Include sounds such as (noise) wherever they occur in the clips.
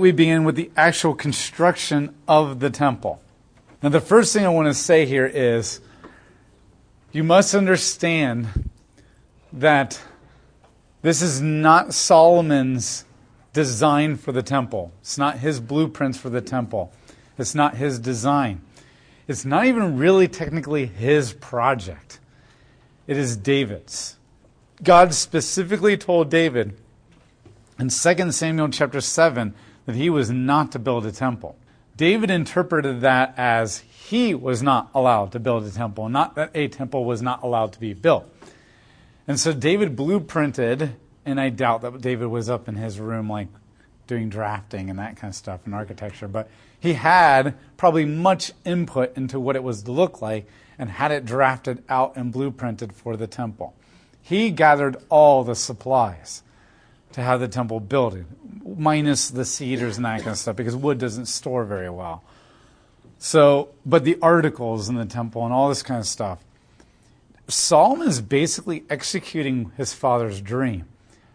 we begin with the actual construction of the temple. Now, the first thing I want to say here is you must understand that this is not Solomon's design for the temple. It's not his blueprints for the temple. It's not his design. It's not even really technically his project. It is David's. God specifically told David in 2 Samuel chapter 7 that he was not to build a temple. David interpreted that as he was not allowed to build a temple, not that a temple was not allowed to be built. And so David blueprinted, and I doubt that David was up in his room like doing drafting and that kind of stuff in architecture, but he had probably much input into what it was to look like and had it drafted out and blueprinted for the temple. He gathered all the supplies to have the temple built, minus the cedars and that kind of stuff, because wood doesn't store very well. So, but the articles in the temple and all this kind of stuff. Solomon is basically executing his father's dream.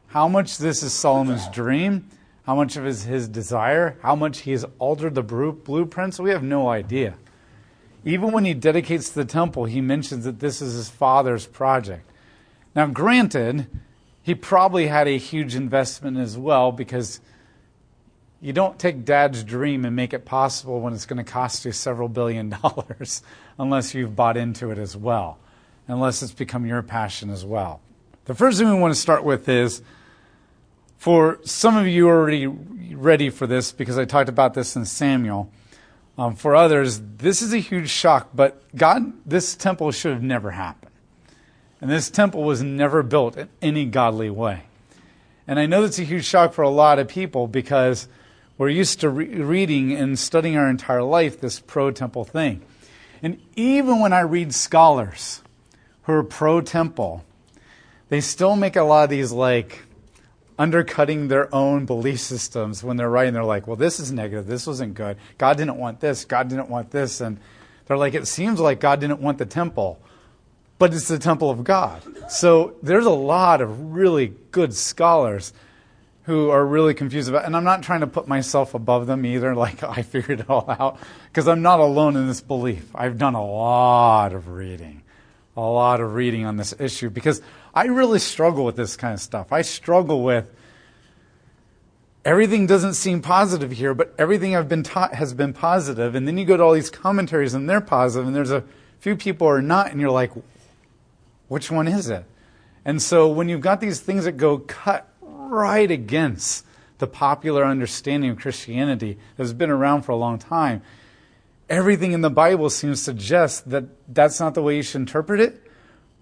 How much this is Solomon's dream, how much of it is his desire, how much he has altered the blueprints, we have no idea. Even when he dedicates the temple, he mentions that this is his father's project. Now, granted, he probably had a huge investment as well because you don't take dad's dream and make it possible when it's going to cost you several billion (laughs) dollars unless you've bought into it as well unless it's become your passion as well. The first thing we want to start with is for some of you already ready for this because I talked about this in Samuel. Um, for others, this is a huge shock, but God, this temple should have never happened. And this temple was never built in any godly way. And I know that's a huge shock for a lot of people because we're used to re- reading and studying our entire life this pro temple thing. And even when I read scholars who are pro temple, they still make a lot of these like undercutting their own belief systems when they're writing. They're like, well, this is negative. This wasn't good. God didn't want this. God didn't want this. And they're like, it seems like God didn't want the temple, but it's the temple of God. So there's a lot of really good scholars who are really confused about and I'm not trying to put myself above them either (laughs) like I figured it all out because I'm not alone in this belief. I've done a lot of reading a lot of reading on this issue because I really struggle with this kind of stuff. I struggle with everything doesn't seem positive here, but everything I've been taught has been positive. And then you go to all these commentaries and they're positive, and there's a few people who are not, and you're like, which one is it? And so when you've got these things that go cut right against the popular understanding of Christianity that's been around for a long time, everything in the Bible seems to suggest that that's not the way you should interpret it.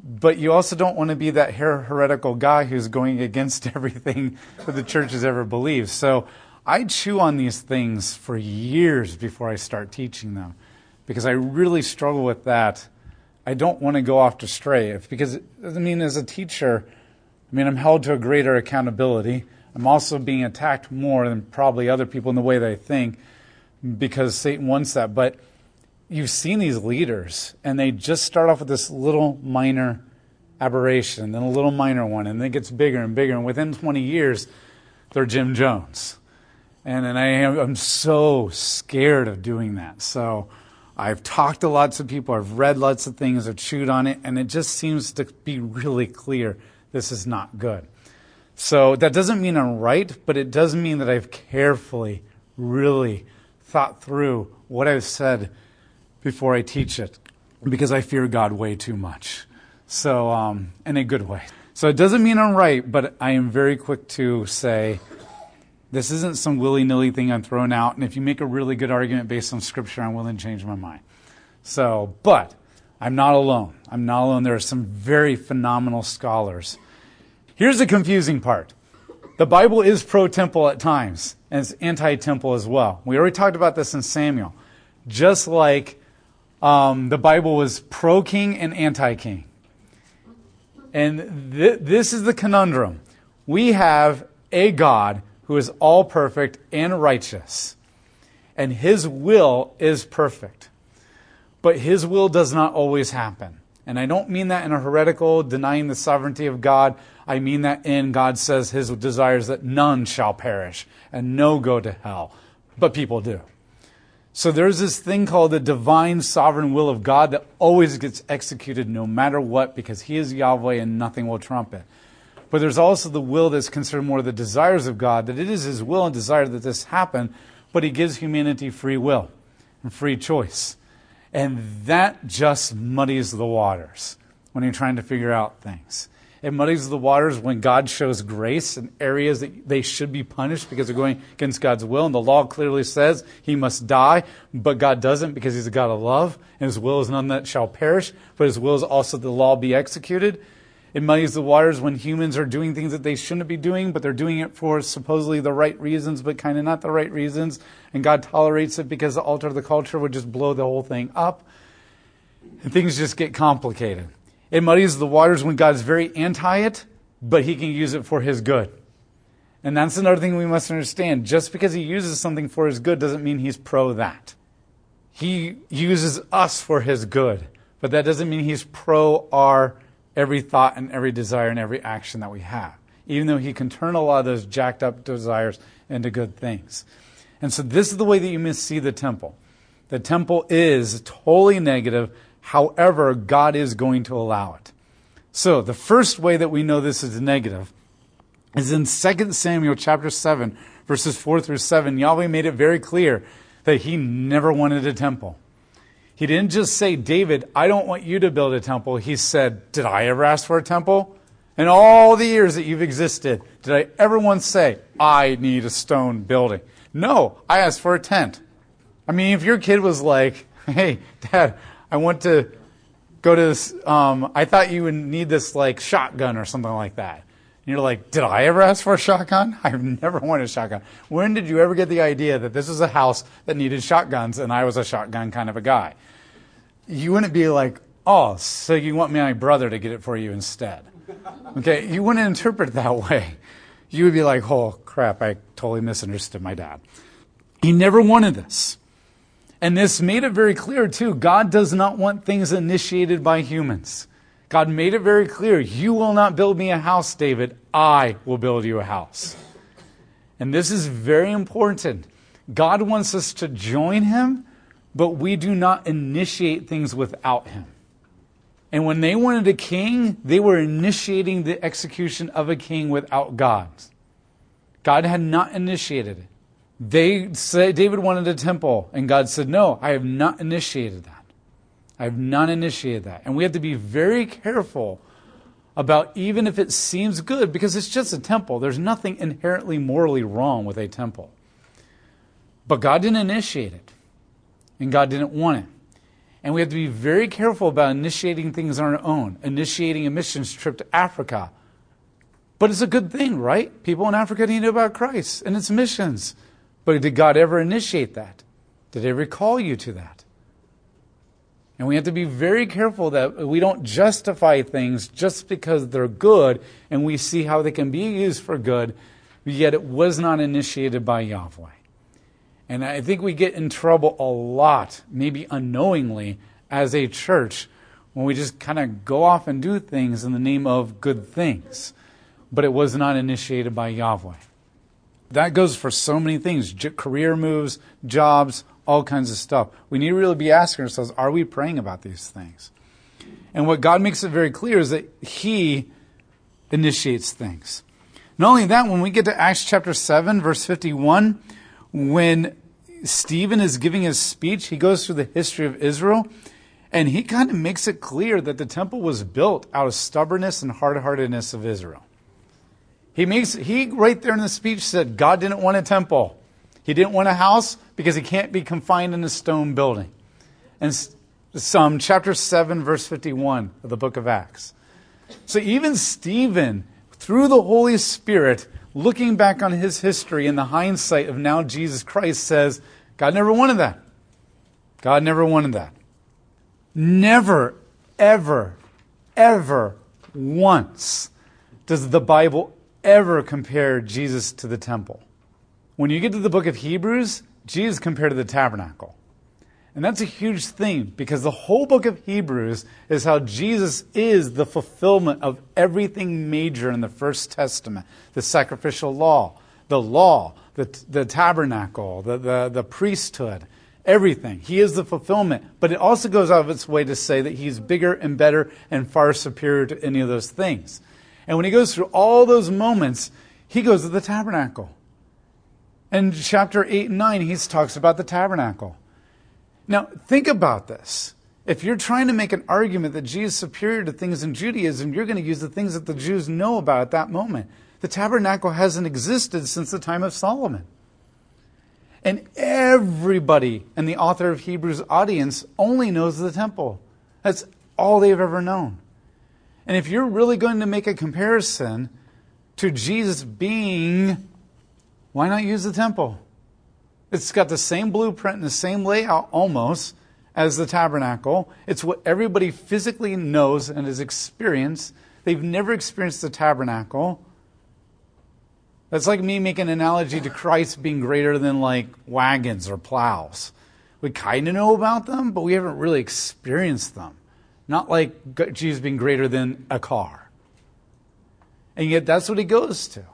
But you also don't want to be that her- heretical guy who's going against (laughs) everything that the church has ever believed. So I chew on these things for years before I start teaching them because I really struggle with that. I don't want to go off to stray. If, because, I mean, as a teacher, I mean, I'm held to a greater accountability. I'm also being attacked more than probably other people in the way that I think because Satan wants that. But you've seen these leaders, and they just start off with this little minor aberration, then a little minor one, and then it gets bigger and bigger. And within 20 years, they're Jim Jones. And, and I am, I'm so scared of doing that. So I've talked to lots of people, I've read lots of things, I've chewed on it, and it just seems to be really clear this is not good. So that doesn't mean I'm right, but it does mean that I've carefully, really thought through what I've said before I teach it because I fear God way too much. So, um, in a good way. So it doesn't mean I'm right, but I am very quick to say this isn't some willy nilly thing I'm throwing out. And if you make a really good argument based on scripture, I'm willing to change my mind. So, but I'm not alone. I'm not alone. There are some very phenomenal scholars. Here's the confusing part the Bible is pro temple at times, and it's anti temple as well. We already talked about this in Samuel. Just like um, the Bible was pro king and anti king. And th- this is the conundrum. We have a God who is all perfect and righteous, and his will is perfect. But his will does not always happen. And I don't mean that in a heretical, denying the sovereignty of God. I mean that in God says his desires that none shall perish and no go to hell. But people do. So there's this thing called the divine sovereign will of God that always gets executed no matter what because he is Yahweh and nothing will trump it. But there's also the will that's considered more the desires of God, that it is his will and desire that this happen, but he gives humanity free will and free choice. And that just muddies the waters when you're trying to figure out things. It muddies the waters when God shows grace in areas that they should be punished because they're going against God's will. And the law clearly says he must die, but God doesn't because he's a God of love. And his will is none that shall perish, but his will is also the law be executed. It muddies the waters when humans are doing things that they shouldn't be doing, but they're doing it for supposedly the right reasons, but kind of not the right reasons. And God tolerates it because the altar of the culture would just blow the whole thing up. And things just get complicated. It muddies the waters when God's very anti it, but he can use it for his good. And that's another thing we must understand. Just because he uses something for his good doesn't mean he's pro that. He uses us for his good, but that doesn't mean he's pro our every thought and every desire and every action that we have, even though He can turn a lot of those jacked up desires into good things. And so, this is the way that you must see the temple. The temple is totally negative, however, God is going to allow it. So, the first way that we know this is negative is in 2 Samuel chapter 7, verses 4 through 7. Yahweh made it very clear that He never wanted a temple. He didn't just say, David, I don't want you to build a temple. He said, Did I ever ask for a temple? In all the years that you've existed, did I ever once say, I need a stone building? No, I asked for a tent. I mean, if your kid was like, Hey, Dad, I want to go to this, um, I thought you would need this like shotgun or something like that. And you're like, did I ever ask for a shotgun? (laughs) I've never wanted a shotgun. When did you ever get the idea that this is a house that needed shotguns and I was a shotgun kind of a guy? You wouldn't be like, oh, so you want my brother to get it for you instead. (laughs) Okay, you wouldn't interpret it that way. You would be like, oh crap, I totally misunderstood my dad. He never wanted this. And this made it very clear too. God does not want things initiated by humans. God made it very clear you will not build me a house, David. I will build you a house. And this is very important. God wants us to join him, but we do not initiate things without him. And when they wanted a king, they were initiating the execution of a king without God. God had not initiated it. They said David wanted a temple, and God said, No, I have not initiated that. I have not initiated that. And we have to be very careful about even if it seems good, because it's just a temple. There's nothing inherently morally wrong with a temple. But God didn't initiate it, and God didn't want it. And we have to be very careful about initiating things on our own, initiating a missions trip to Africa. But it's a good thing, right? People in Africa need to know about Christ and its missions. But did God ever initiate that? Did He ever call you to that? And we have to be very careful that we don't justify things just because they're good and we see how they can be used for good, yet it was not initiated by Yahweh. And I think we get in trouble a lot, maybe unknowingly, as a church when we just kind of go off and do things in the name of good things. But it was not initiated by Yahweh. That goes for so many things career moves, jobs, all kinds of stuff. We need to really be asking ourselves, are we praying about these things? And what God makes it very clear is that He initiates things. Not only that, when we get to Acts chapter 7, verse 51, when Stephen is giving his speech, he goes through the history of Israel, and he kind of makes it clear that the temple was built out of stubbornness and hard heartedness of Israel. He makes he right there in the speech said God didn't want a temple. He didn't want a house because he can't be confined in a stone building. And some chapter 7 verse 51 of the book of Acts. So even Stephen through the Holy Spirit looking back on his history in the hindsight of now Jesus Christ says God never wanted that. God never wanted that. Never ever ever once does the Bible ever compare Jesus to the temple. When you get to the book of Hebrews, Jesus compared to the tabernacle. And that's a huge thing because the whole book of Hebrews is how Jesus is the fulfillment of everything major in the First Testament the sacrificial law, the law, the, the tabernacle, the, the, the priesthood, everything. He is the fulfillment. But it also goes out of its way to say that he's bigger and better and far superior to any of those things. And when he goes through all those moments, he goes to the tabernacle. In chapter 8 and 9, he talks about the tabernacle. Now, think about this. If you're trying to make an argument that Jesus is superior to things in Judaism, you're going to use the things that the Jews know about at that moment. The tabernacle hasn't existed since the time of Solomon. And everybody in the author of Hebrews audience only knows the temple. That's all they've ever known. And if you're really going to make a comparison to Jesus being, why not use the temple? It's got the same blueprint and the same layout almost as the tabernacle. It's what everybody physically knows and has experienced. They've never experienced the tabernacle. That's like me making an analogy to Christ being greater than like wagons or plows. We kind of know about them, but we haven't really experienced them. Not like Jesus being greater than a car. And yet that's what he goes to.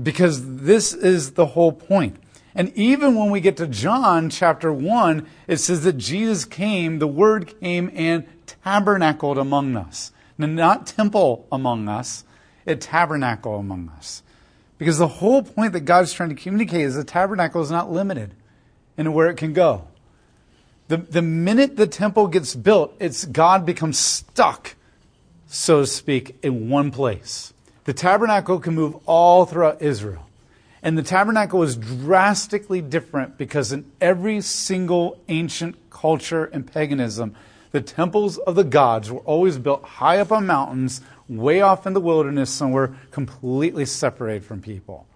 Because this is the whole point. And even when we get to John chapter 1, it says that Jesus came, the Word came and tabernacled among us. Now, not temple among us, it tabernacle among us. Because the whole point that God's trying to communicate is the tabernacle is not limited in where it can go. The, the minute the temple gets built, it's God becomes stuck, so to speak, in one place. The tabernacle can move all throughout Israel. And the tabernacle is drastically different because in every single ancient culture and paganism, the temples of the gods were always built high up on mountains, way off in the wilderness somewhere, completely separated from people.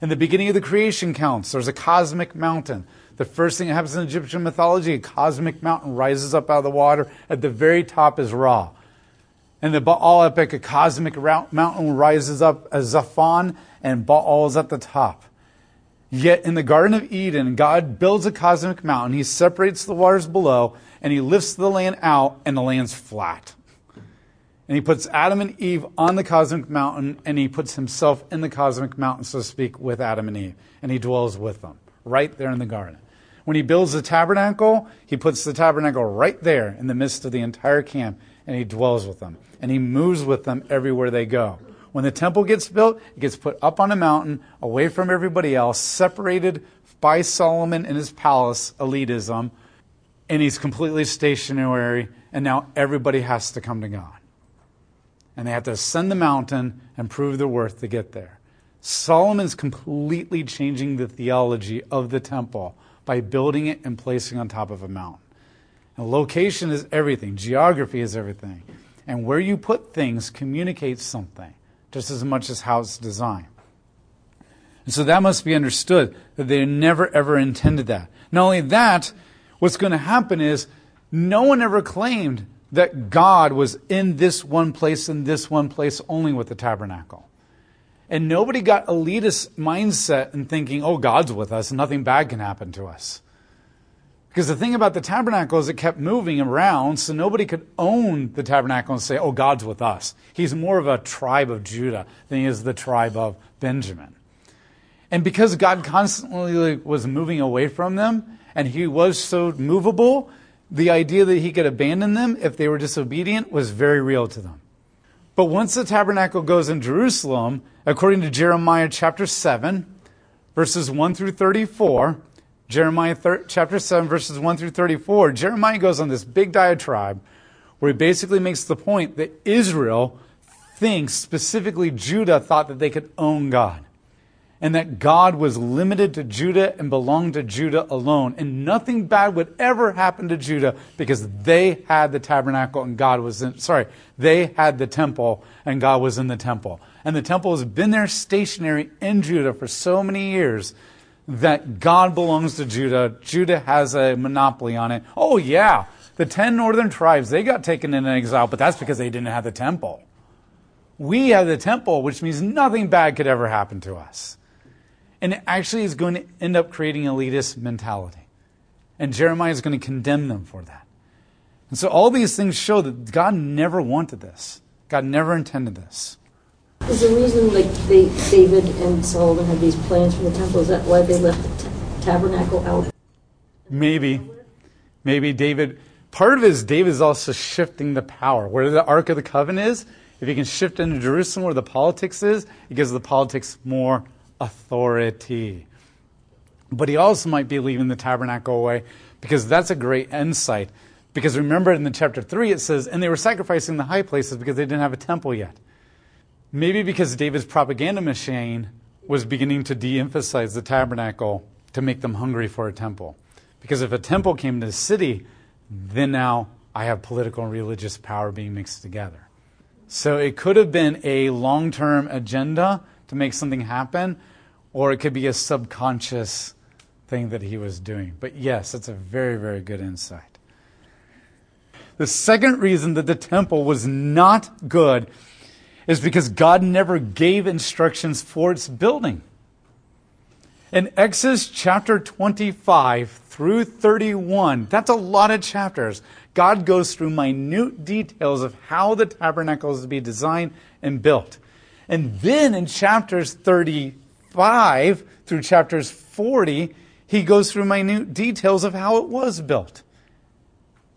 In the beginning of the creation counts, there's a cosmic mountain. The first thing that happens in Egyptian mythology, a cosmic mountain rises up out of the water. At the very top is Ra. In the Baal epic, a cosmic mountain rises up as Zaphon, and Baal is at the top. Yet in the Garden of Eden, God builds a cosmic mountain. He separates the waters below, and he lifts the land out, and the land's flat. And he puts Adam and Eve on the cosmic mountain, and he puts himself in the cosmic mountain, so to speak, with Adam and Eve. And he dwells with them, right there in the garden. When he builds the tabernacle, he puts the tabernacle right there in the midst of the entire camp, and he dwells with them. And he moves with them everywhere they go. When the temple gets built, it gets put up on a mountain, away from everybody else, separated by Solomon and his palace elitism, and he's completely stationary, and now everybody has to come to God. And they have to ascend the mountain and prove their worth to get there. Solomon's completely changing the theology of the temple by building it and placing it on top of a mountain. Location is everything, geography is everything. And where you put things communicates something just as much as how it's designed. And so that must be understood that they never ever intended that. Not only that, what's going to happen is no one ever claimed that God was in this one place and this one place only with the tabernacle. And nobody got elitist mindset and thinking, oh, God's with us nothing bad can happen to us. Because the thing about the tabernacle is it kept moving around, so nobody could own the tabernacle and say, oh, God's with us. He's more of a tribe of Judah than he is the tribe of Benjamin. And because God constantly was moving away from them, and he was so movable, the idea that he could abandon them if they were disobedient was very real to them. But once the tabernacle goes in Jerusalem, according to Jeremiah chapter 7, verses 1 through 34, Jeremiah thir- chapter 7, verses 1 through 34, Jeremiah goes on this big diatribe where he basically makes the point that Israel thinks, specifically Judah, thought that they could own God. And that God was limited to Judah and belonged to Judah alone. And nothing bad would ever happen to Judah because they had the tabernacle and God was in, sorry, they had the temple and God was in the temple. And the temple has been there stationary in Judah for so many years that God belongs to Judah. Judah has a monopoly on it. Oh, yeah, the 10 northern tribes, they got taken into exile, but that's because they didn't have the temple. We have the temple, which means nothing bad could ever happen to us. And it actually is going to end up creating elitist mentality. And Jeremiah is going to condemn them for that. And so all these things show that God never wanted this. God never intended this. Is the reason like they, David and Solomon had these plans for the temple? Is that why they left the t- tabernacle out? Maybe, maybe David. Part of it is David is also shifting the power. Where the Ark of the Covenant is, if he can shift into Jerusalem where the politics is, it gives the politics more authority. But he also might be leaving the tabernacle away because that's a great insight. Because remember in the chapter 3 it says, and they were sacrificing the high places because they didn't have a temple yet. Maybe because David's propaganda machine was beginning to de emphasize the tabernacle to make them hungry for a temple. Because if a temple came to the city, then now I have political and religious power being mixed together. So it could have been a long term agenda to make something happen, or it could be a subconscious thing that he was doing. But yes, that's a very, very good insight. The second reason that the temple was not good is because God never gave instructions for its building. In Exodus chapter 25 through 31, that's a lot of chapters. God goes through minute details of how the tabernacle is to be designed and built. And then in chapters 35 through chapters 40, he goes through minute details of how it was built.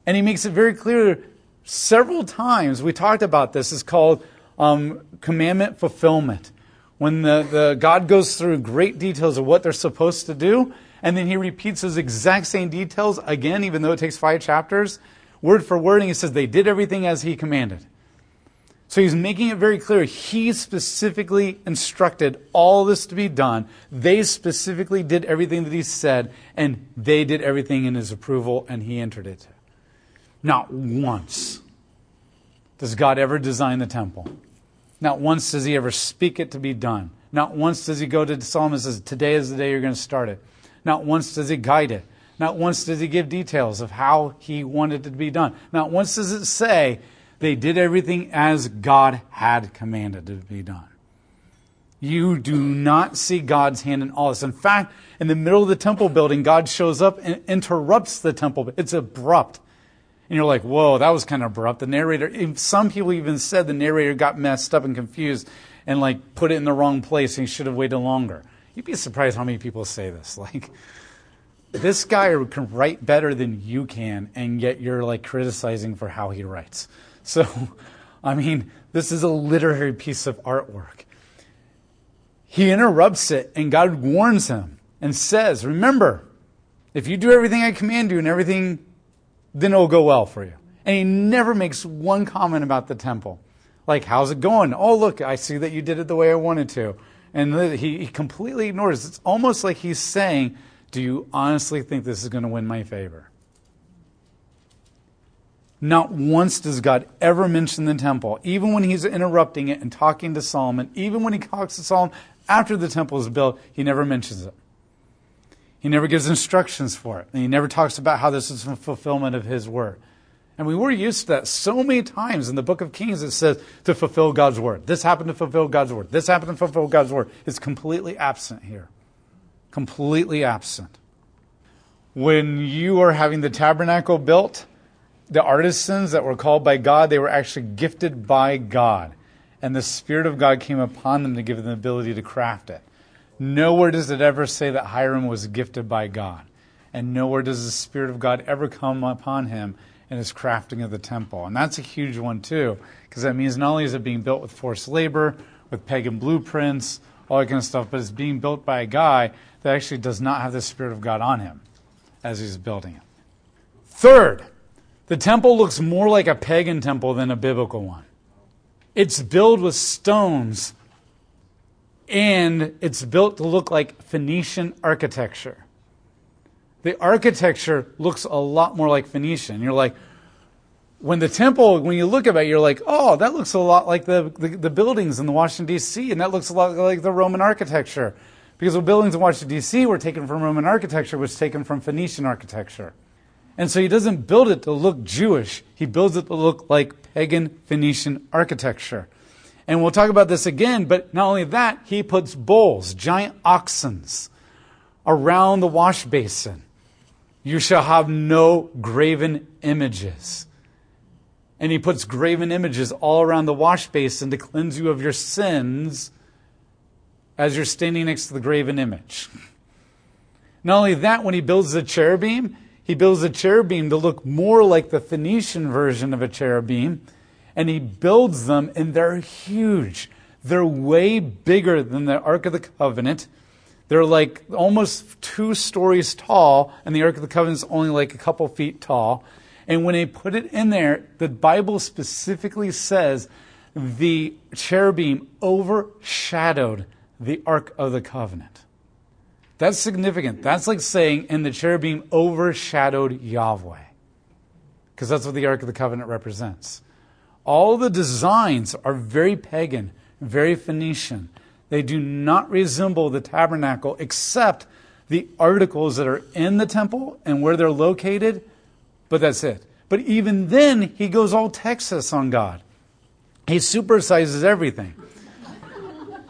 And he makes it very clear several times. We talked about this. It's called um, commandment fulfillment. When the, the God goes through great details of what they're supposed to do, and then he repeats those exact same details again, even though it takes five chapters, word for word, and he says they did everything as he commanded. So he's making it very clear. He specifically instructed all this to be done. They specifically did everything that he said, and they did everything in his approval, and he entered it. Not once does God ever design the temple. Not once does he ever speak it to be done. Not once does he go to the Solomon and says, Today is the day you're going to start it. Not once does he guide it. Not once does he give details of how he wanted it to be done. Not once does it say they did everything as God had commanded to be done. You do not see God's hand in all this. In fact, in the middle of the temple building, God shows up and interrupts the temple. It's abrupt. And you're like, whoa, that was kind of abrupt. The narrator, some people even said the narrator got messed up and confused and like put it in the wrong place and should have waited longer. You'd be surprised how many people say this. (laughs) Like, this guy can write better than you can, and yet you're like criticizing for how he writes. (laughs) So, I mean, this is a literary piece of artwork. He interrupts it, and God warns him and says, Remember, if you do everything I command you and everything, then it'll go well for you. And he never makes one comment about the temple. Like, how's it going? Oh, look, I see that you did it the way I wanted to. And he, he completely ignores it. It's almost like he's saying, Do you honestly think this is going to win my favor? Not once does God ever mention the temple, even when he's interrupting it and talking to Solomon, even when he talks to Solomon after the temple is built, he never mentions it. He never gives instructions for it. And he never talks about how this is a fulfillment of his word. And we were used to that so many times in the book of Kings. It says to fulfill God's word. This happened to fulfill God's word. This happened to fulfill God's word. It's completely absent here. Completely absent. When you are having the tabernacle built, the artisans that were called by God, they were actually gifted by God. And the Spirit of God came upon them to give them the ability to craft it. Nowhere does it ever say that Hiram was gifted by God. And nowhere does the Spirit of God ever come upon him in his crafting of the temple. And that's a huge one, too, because that means not only is it being built with forced labor, with pagan blueprints, all that kind of stuff, but it's being built by a guy that actually does not have the Spirit of God on him as he's building it. Third, the temple looks more like a pagan temple than a biblical one. It's built with stones and it's built to look like Phoenician architecture. The architecture looks a lot more like Phoenician. You're like, when the temple, when you look at it, you're like, oh, that looks a lot like the, the, the buildings in the Washington, D.C., and that looks a lot like the Roman architecture. Because the buildings in Washington, D.C. were taken from Roman architecture, which was taken from Phoenician architecture. And so he doesn't build it to look Jewish, he builds it to look like pagan Phoenician architecture. And we'll talk about this again, but not only that, he puts bulls, giant oxens, around the wash basin. You shall have no graven images. And he puts graven images all around the wash basin to cleanse you of your sins as you're standing next to the graven image. Not only that, when he builds the cherubim, he builds a cherubim to look more like the Phoenician version of a cherubim, and he builds them, and they're huge. They're way bigger than the Ark of the Covenant. They're like almost two stories tall, and the Ark of the Covenant is only like a couple feet tall. And when they put it in there, the Bible specifically says the cherubim overshadowed the Ark of the Covenant. That's significant. That's like saying, and the cherubim overshadowed Yahweh. Because that's what the Ark of the Covenant represents. All the designs are very pagan, very Phoenician. They do not resemble the tabernacle except the articles that are in the temple and where they're located, but that's it. But even then, he goes all Texas on God. He supersizes everything.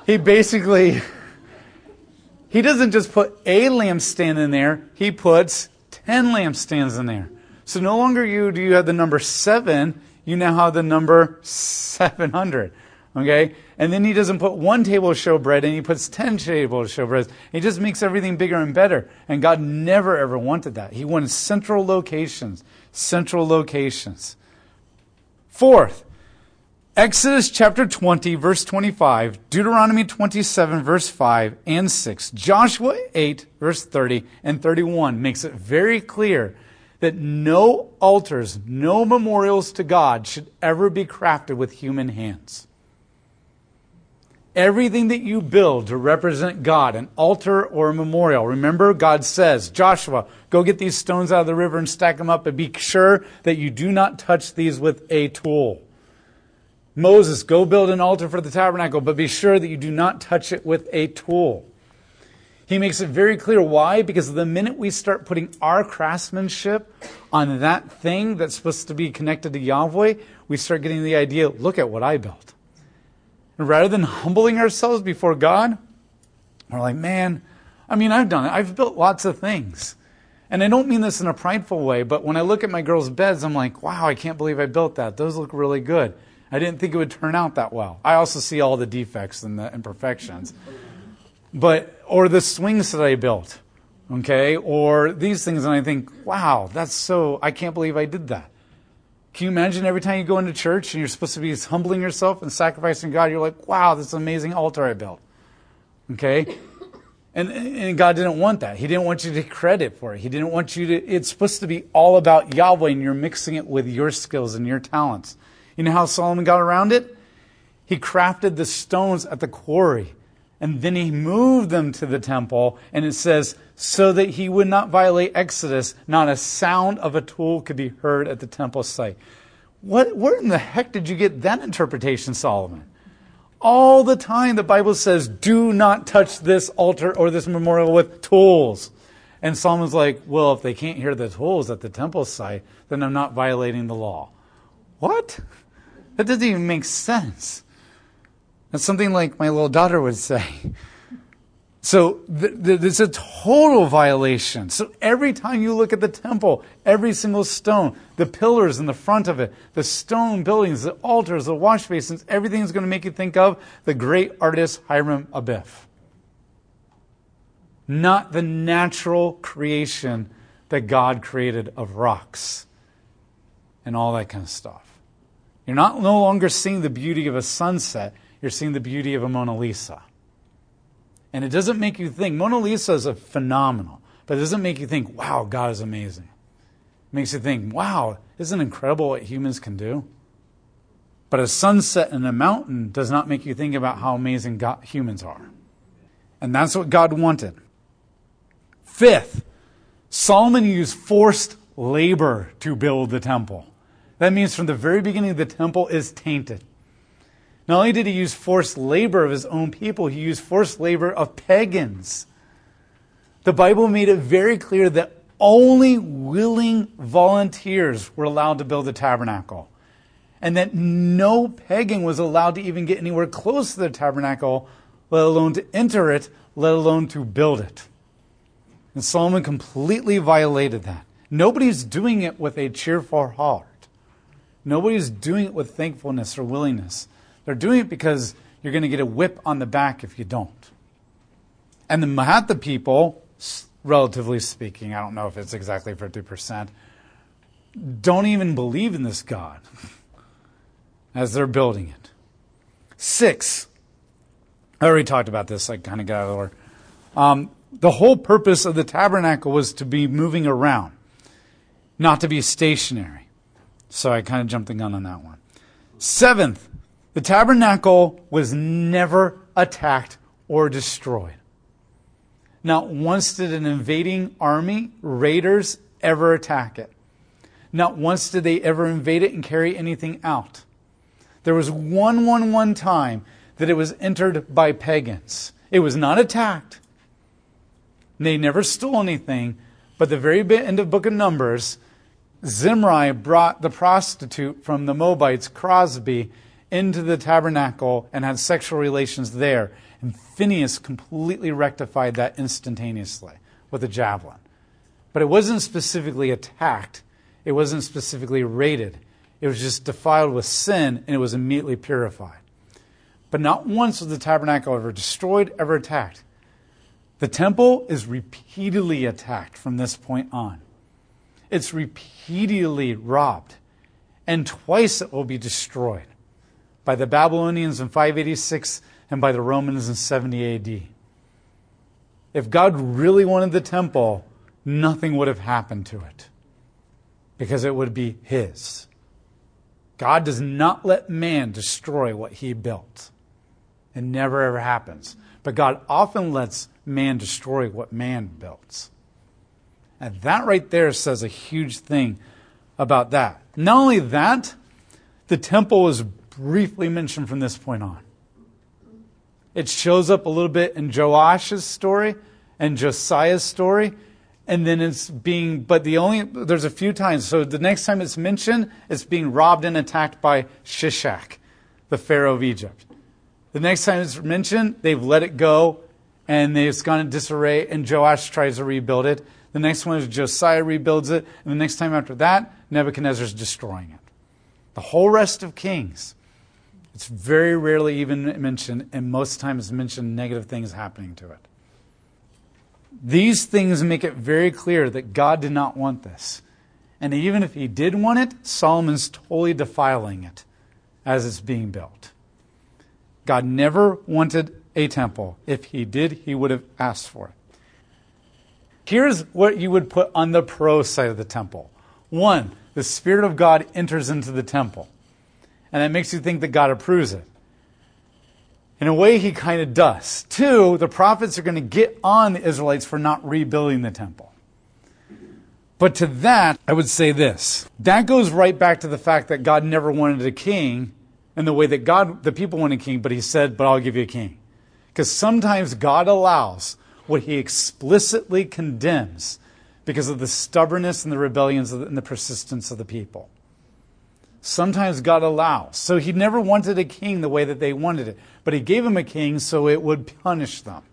he basically he doesn't just put a lampstand in there, he puts 10 lampstands in there. So no longer you do you have the number 7, you now have the number 700. Okay? And then he doesn't put one table of showbread and he puts 10 tables of showbread. He just makes everything bigger and better. And God never ever wanted that. He wanted central locations. Central locations. Fourth, Exodus chapter 20, verse 25, Deuteronomy 27, verse 5 and 6, Joshua 8, verse 30 and 31 makes it very clear that no altars, no memorials to God should ever be crafted with human hands. Everything that you build to represent God, an altar or a memorial, remember God says, Joshua, go get these stones out of the river and stack them up and be sure that you do not touch these with a tool. Moses, go build an altar for the tabernacle, but be sure that you do not touch it with a tool. He makes it very clear why, because the minute we start putting our craftsmanship on that thing that's supposed to be connected to Yahweh, we start getting the idea look at what I built. And rather than humbling ourselves before God, we're like, man, I mean, I've done it. I've built lots of things. And I don't mean this in a prideful way, but when I look at my girls' beds, I'm like, wow, I can't believe I built that. Those look really good. I didn't think it would turn out that well. I also see all the defects and the imperfections. But, or the swings that I built, okay, or these things, and I think, wow, that's so, I can't believe I did that. Can you imagine every time you go into church and you're supposed to be humbling yourself and sacrificing God, you're like, wow, this amazing altar I built. Okay? And, and God didn't want that. He didn't want you to credit for it. He didn't want you to, it's supposed to be all about Yahweh and you're mixing it with your skills and your talents. You know how Solomon got around it? He crafted the stones at the quarry and then he moved them to the temple. And it says, so that he would not violate Exodus, not a sound of a tool could be heard at the temple site. What, where in the heck did you get that interpretation, Solomon? All the time the Bible says, do not touch this altar or this memorial with tools. And Solomon's like, well, if they can't hear the tools at the temple site, then I'm not violating the law. What? That doesn't even make sense. That's something like my little daughter would say. So th- th- it's a total violation. So every time you look at the temple, every single stone, the pillars in the front of it, the stone buildings, the altars, the wash basins, everything is going to make you think of the great artist Hiram Abiff. Not the natural creation that God created of rocks and all that kind of stuff. You're not no longer seeing the beauty of a sunset, you're seeing the beauty of a Mona Lisa. And it doesn't make you think, Mona Lisa is a phenomenal, but it doesn't make you think, wow, God is amazing. It makes you think, wow, isn't incredible what humans can do? But a sunset in a mountain does not make you think about how amazing God, humans are. And that's what God wanted. Fifth, Solomon used forced labor to build the temple. That means from the very beginning, the temple is tainted. Not only did he use forced labor of his own people, he used forced labor of pagans. The Bible made it very clear that only willing volunteers were allowed to build the tabernacle, and that no pagan was allowed to even get anywhere close to the tabernacle, let alone to enter it, let alone to build it. And Solomon completely violated that. Nobody's doing it with a cheerful heart. Nobody's doing it with thankfulness or willingness. They're doing it because you're going to get a whip on the back if you don't. And the Mahatma people, relatively speaking, I don't know if it's exactly 50%, don't even believe in this God (laughs) as they're building it. Six, I already talked about this, I kind of got out of order. Um, the whole purpose of the tabernacle was to be moving around, not to be stationary. So I kind of jumped the gun on that one. Seventh, the tabernacle was never attacked or destroyed. Not once did an invading army, raiders, ever attack it. Not once did they ever invade it and carry anything out. There was one, one, one time that it was entered by pagans. It was not attacked. They never stole anything, but the very end of book of Numbers, Zimri brought the prostitute from the Moabites, Cozbi, into the tabernacle and had sexual relations there. And Phineas completely rectified that instantaneously with a javelin. But it wasn't specifically attacked, it wasn't specifically raided. It was just defiled with sin and it was immediately purified. But not once was the tabernacle ever destroyed, ever attacked. The temple is repeatedly attacked from this point on. It's repeatedly robbed, and twice it will be destroyed by the Babylonians in 586 and by the Romans in 70 AD. If God really wanted the temple, nothing would have happened to it because it would be His. God does not let man destroy what He built. It never ever happens. But God often lets man destroy what man builds. And that right there says a huge thing about that. Not only that, the temple is briefly mentioned from this point on. It shows up a little bit in Joash's story and Josiah's story, and then it's being, but the only, there's a few times. So the next time it's mentioned, it's being robbed and attacked by Shishak, the Pharaoh of Egypt. The next time it's mentioned, they've let it go and it's gone in disarray, and Joash tries to rebuild it. The next one is Josiah rebuilds it, and the next time after that, Nebuchadnezzar's destroying it. The whole rest of Kings, it's very rarely even mentioned, and most times mentioned negative things happening to it. These things make it very clear that God did not want this. And even if he did want it, Solomon's totally defiling it as it's being built. God never wanted a temple. If he did, he would have asked for it. Here's what you would put on the pro side of the temple. One, the Spirit of God enters into the temple. And that makes you think that God approves it. In a way, he kind of does. Two, the prophets are going to get on the Israelites for not rebuilding the temple. But to that, I would say this. That goes right back to the fact that God never wanted a king in the way that God, the people wanted a king, but he said, but I'll give you a king. Because sometimes God allows what he explicitly condemns because of the stubbornness and the rebellions and the persistence of the people. Sometimes God allows. So he never wanted a king the way that they wanted it, but he gave him a king so it would punish them.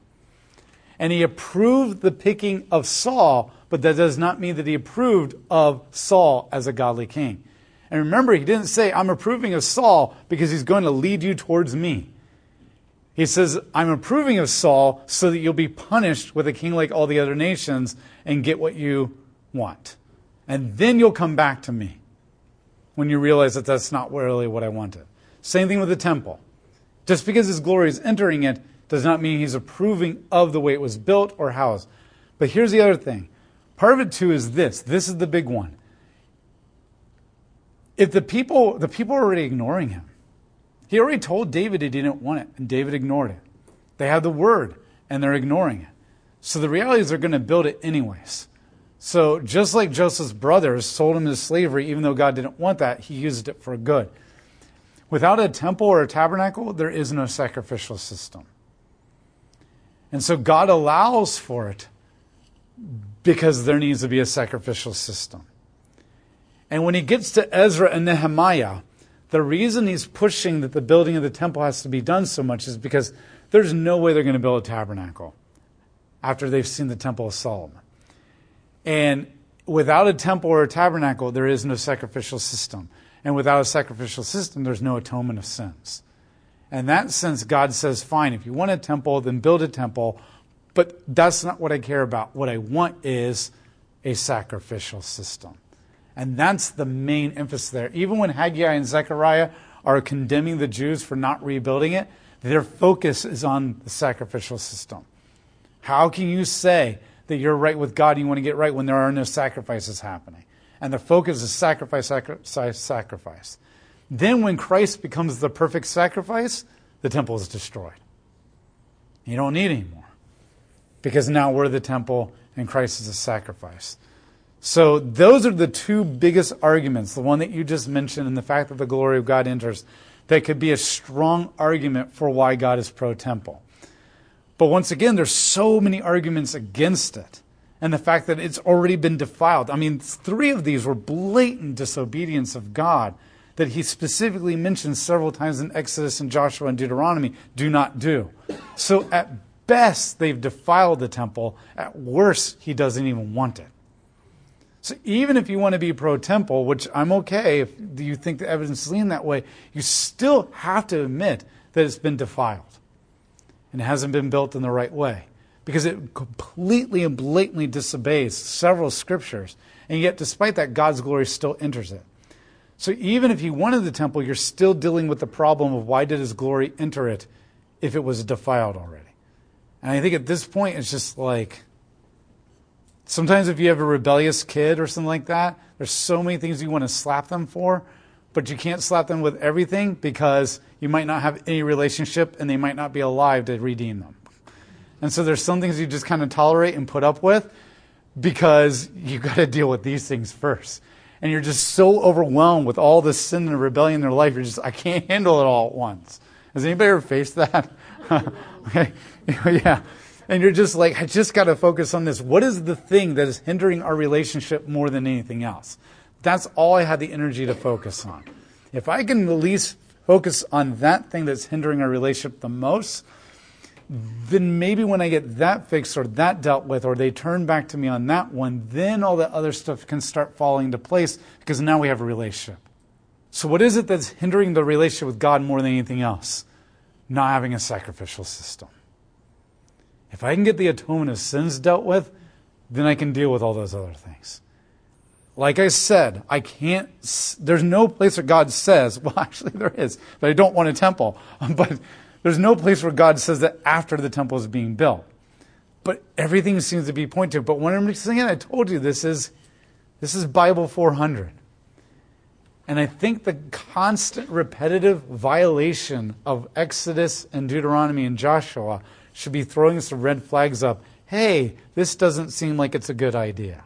And he approved the picking of Saul, but that does not mean that he approved of Saul as a godly king. And remember, he didn't say, I'm approving of Saul because he's going to lead you towards me. He says, I'm approving of Saul so that you'll be punished with a king like all the other nations and get what you want. And then you'll come back to me when you realize that that's not really what I wanted. Same thing with the temple. Just because his glory is entering it does not mean he's approving of the way it was built or housed. But here's the other thing. Part of it too is this. This is the big one. If the people the people are already ignoring him. He already told David he didn't want it, and David ignored it. They have the word, and they're ignoring it. So the reality is they're going to build it anyways. So just like Joseph's brothers sold him into slavery, even though God didn't want that, he used it for good. Without a temple or a tabernacle, there is no sacrificial system. And so God allows for it because there needs to be a sacrificial system. And when he gets to Ezra and Nehemiah, the reason he's pushing that the building of the temple has to be done so much is because there's no way they're going to build a tabernacle after they've seen the temple of Solomon. And without a temple or a tabernacle, there is no sacrificial system. And without a sacrificial system, there's no atonement of sins. In that sense, God says, fine, if you want a temple, then build a temple. But that's not what I care about. What I want is a sacrificial system. And that's the main emphasis there. Even when Haggai and Zechariah are condemning the Jews for not rebuilding it, their focus is on the sacrificial system. How can you say that you're right with God and you want to get right when there are no sacrifices happening? And the focus is sacrifice, sacrifice, sacrifice. Then, when Christ becomes the perfect sacrifice, the temple is destroyed. You don't need anymore because now we're the temple and Christ is a sacrifice. So, those are the two biggest arguments the one that you just mentioned and the fact that the glory of God enters that could be a strong argument for why God is pro temple. But once again, there's so many arguments against it. And the fact that it's already been defiled. I mean, three of these were blatant disobedience of God that he specifically mentions several times in Exodus and Joshua and Deuteronomy do not do. So at best, they've defiled the temple. At worst, he doesn't even want it. So even if you want to be pro temple, which I'm okay if you think the evidence is leaning that way, you still have to admit that it's been defiled and it hasn't been built in the right way because it completely and blatantly disobeys several scriptures. And yet, despite that, God's glory still enters it. So even if he wanted the temple, you're still dealing with the problem of why did his glory enter it if it was defiled already? And I think at this point, it's just like sometimes if you have a rebellious kid or something like that, there's so many things you want to slap them for, but you can't slap them with everything because you might not have any relationship and they might not be alive to redeem them. And so there's some things you just kind of tolerate and put up with because you got to deal with these things first and you're just so overwhelmed with all this sin and rebellion in their life, you're just, I can't handle it all at once. Has anybody ever faced that? (laughs) okay. (laughs) yeah. And you're just like, I just got to focus on this. What is the thing that is hindering our relationship more than anything else? That's all I had the energy to focus on. If I can at least focus on that thing that's hindering our relationship the most, then maybe when I get that fixed or that dealt with, or they turn back to me on that one, then all the other stuff can start falling into place because now we have a relationship. So, what is it that's hindering the relationship with God more than anything else? Not having a sacrificial system. If I can get the atonement of sins dealt with, then I can deal with all those other things. Like I said, I can't, there's no place where God says, (laughs) well, actually there is, but I don't want a temple. (laughs) But there's no place where God says that after the temple is being built. But everything seems to be pointing to. But when I'm saying I told you this is this is Bible 400. And I think the constant repetitive violation of Exodus and Deuteronomy and Joshua should be throwing some red flags up. Hey, this doesn't seem like it's a good idea.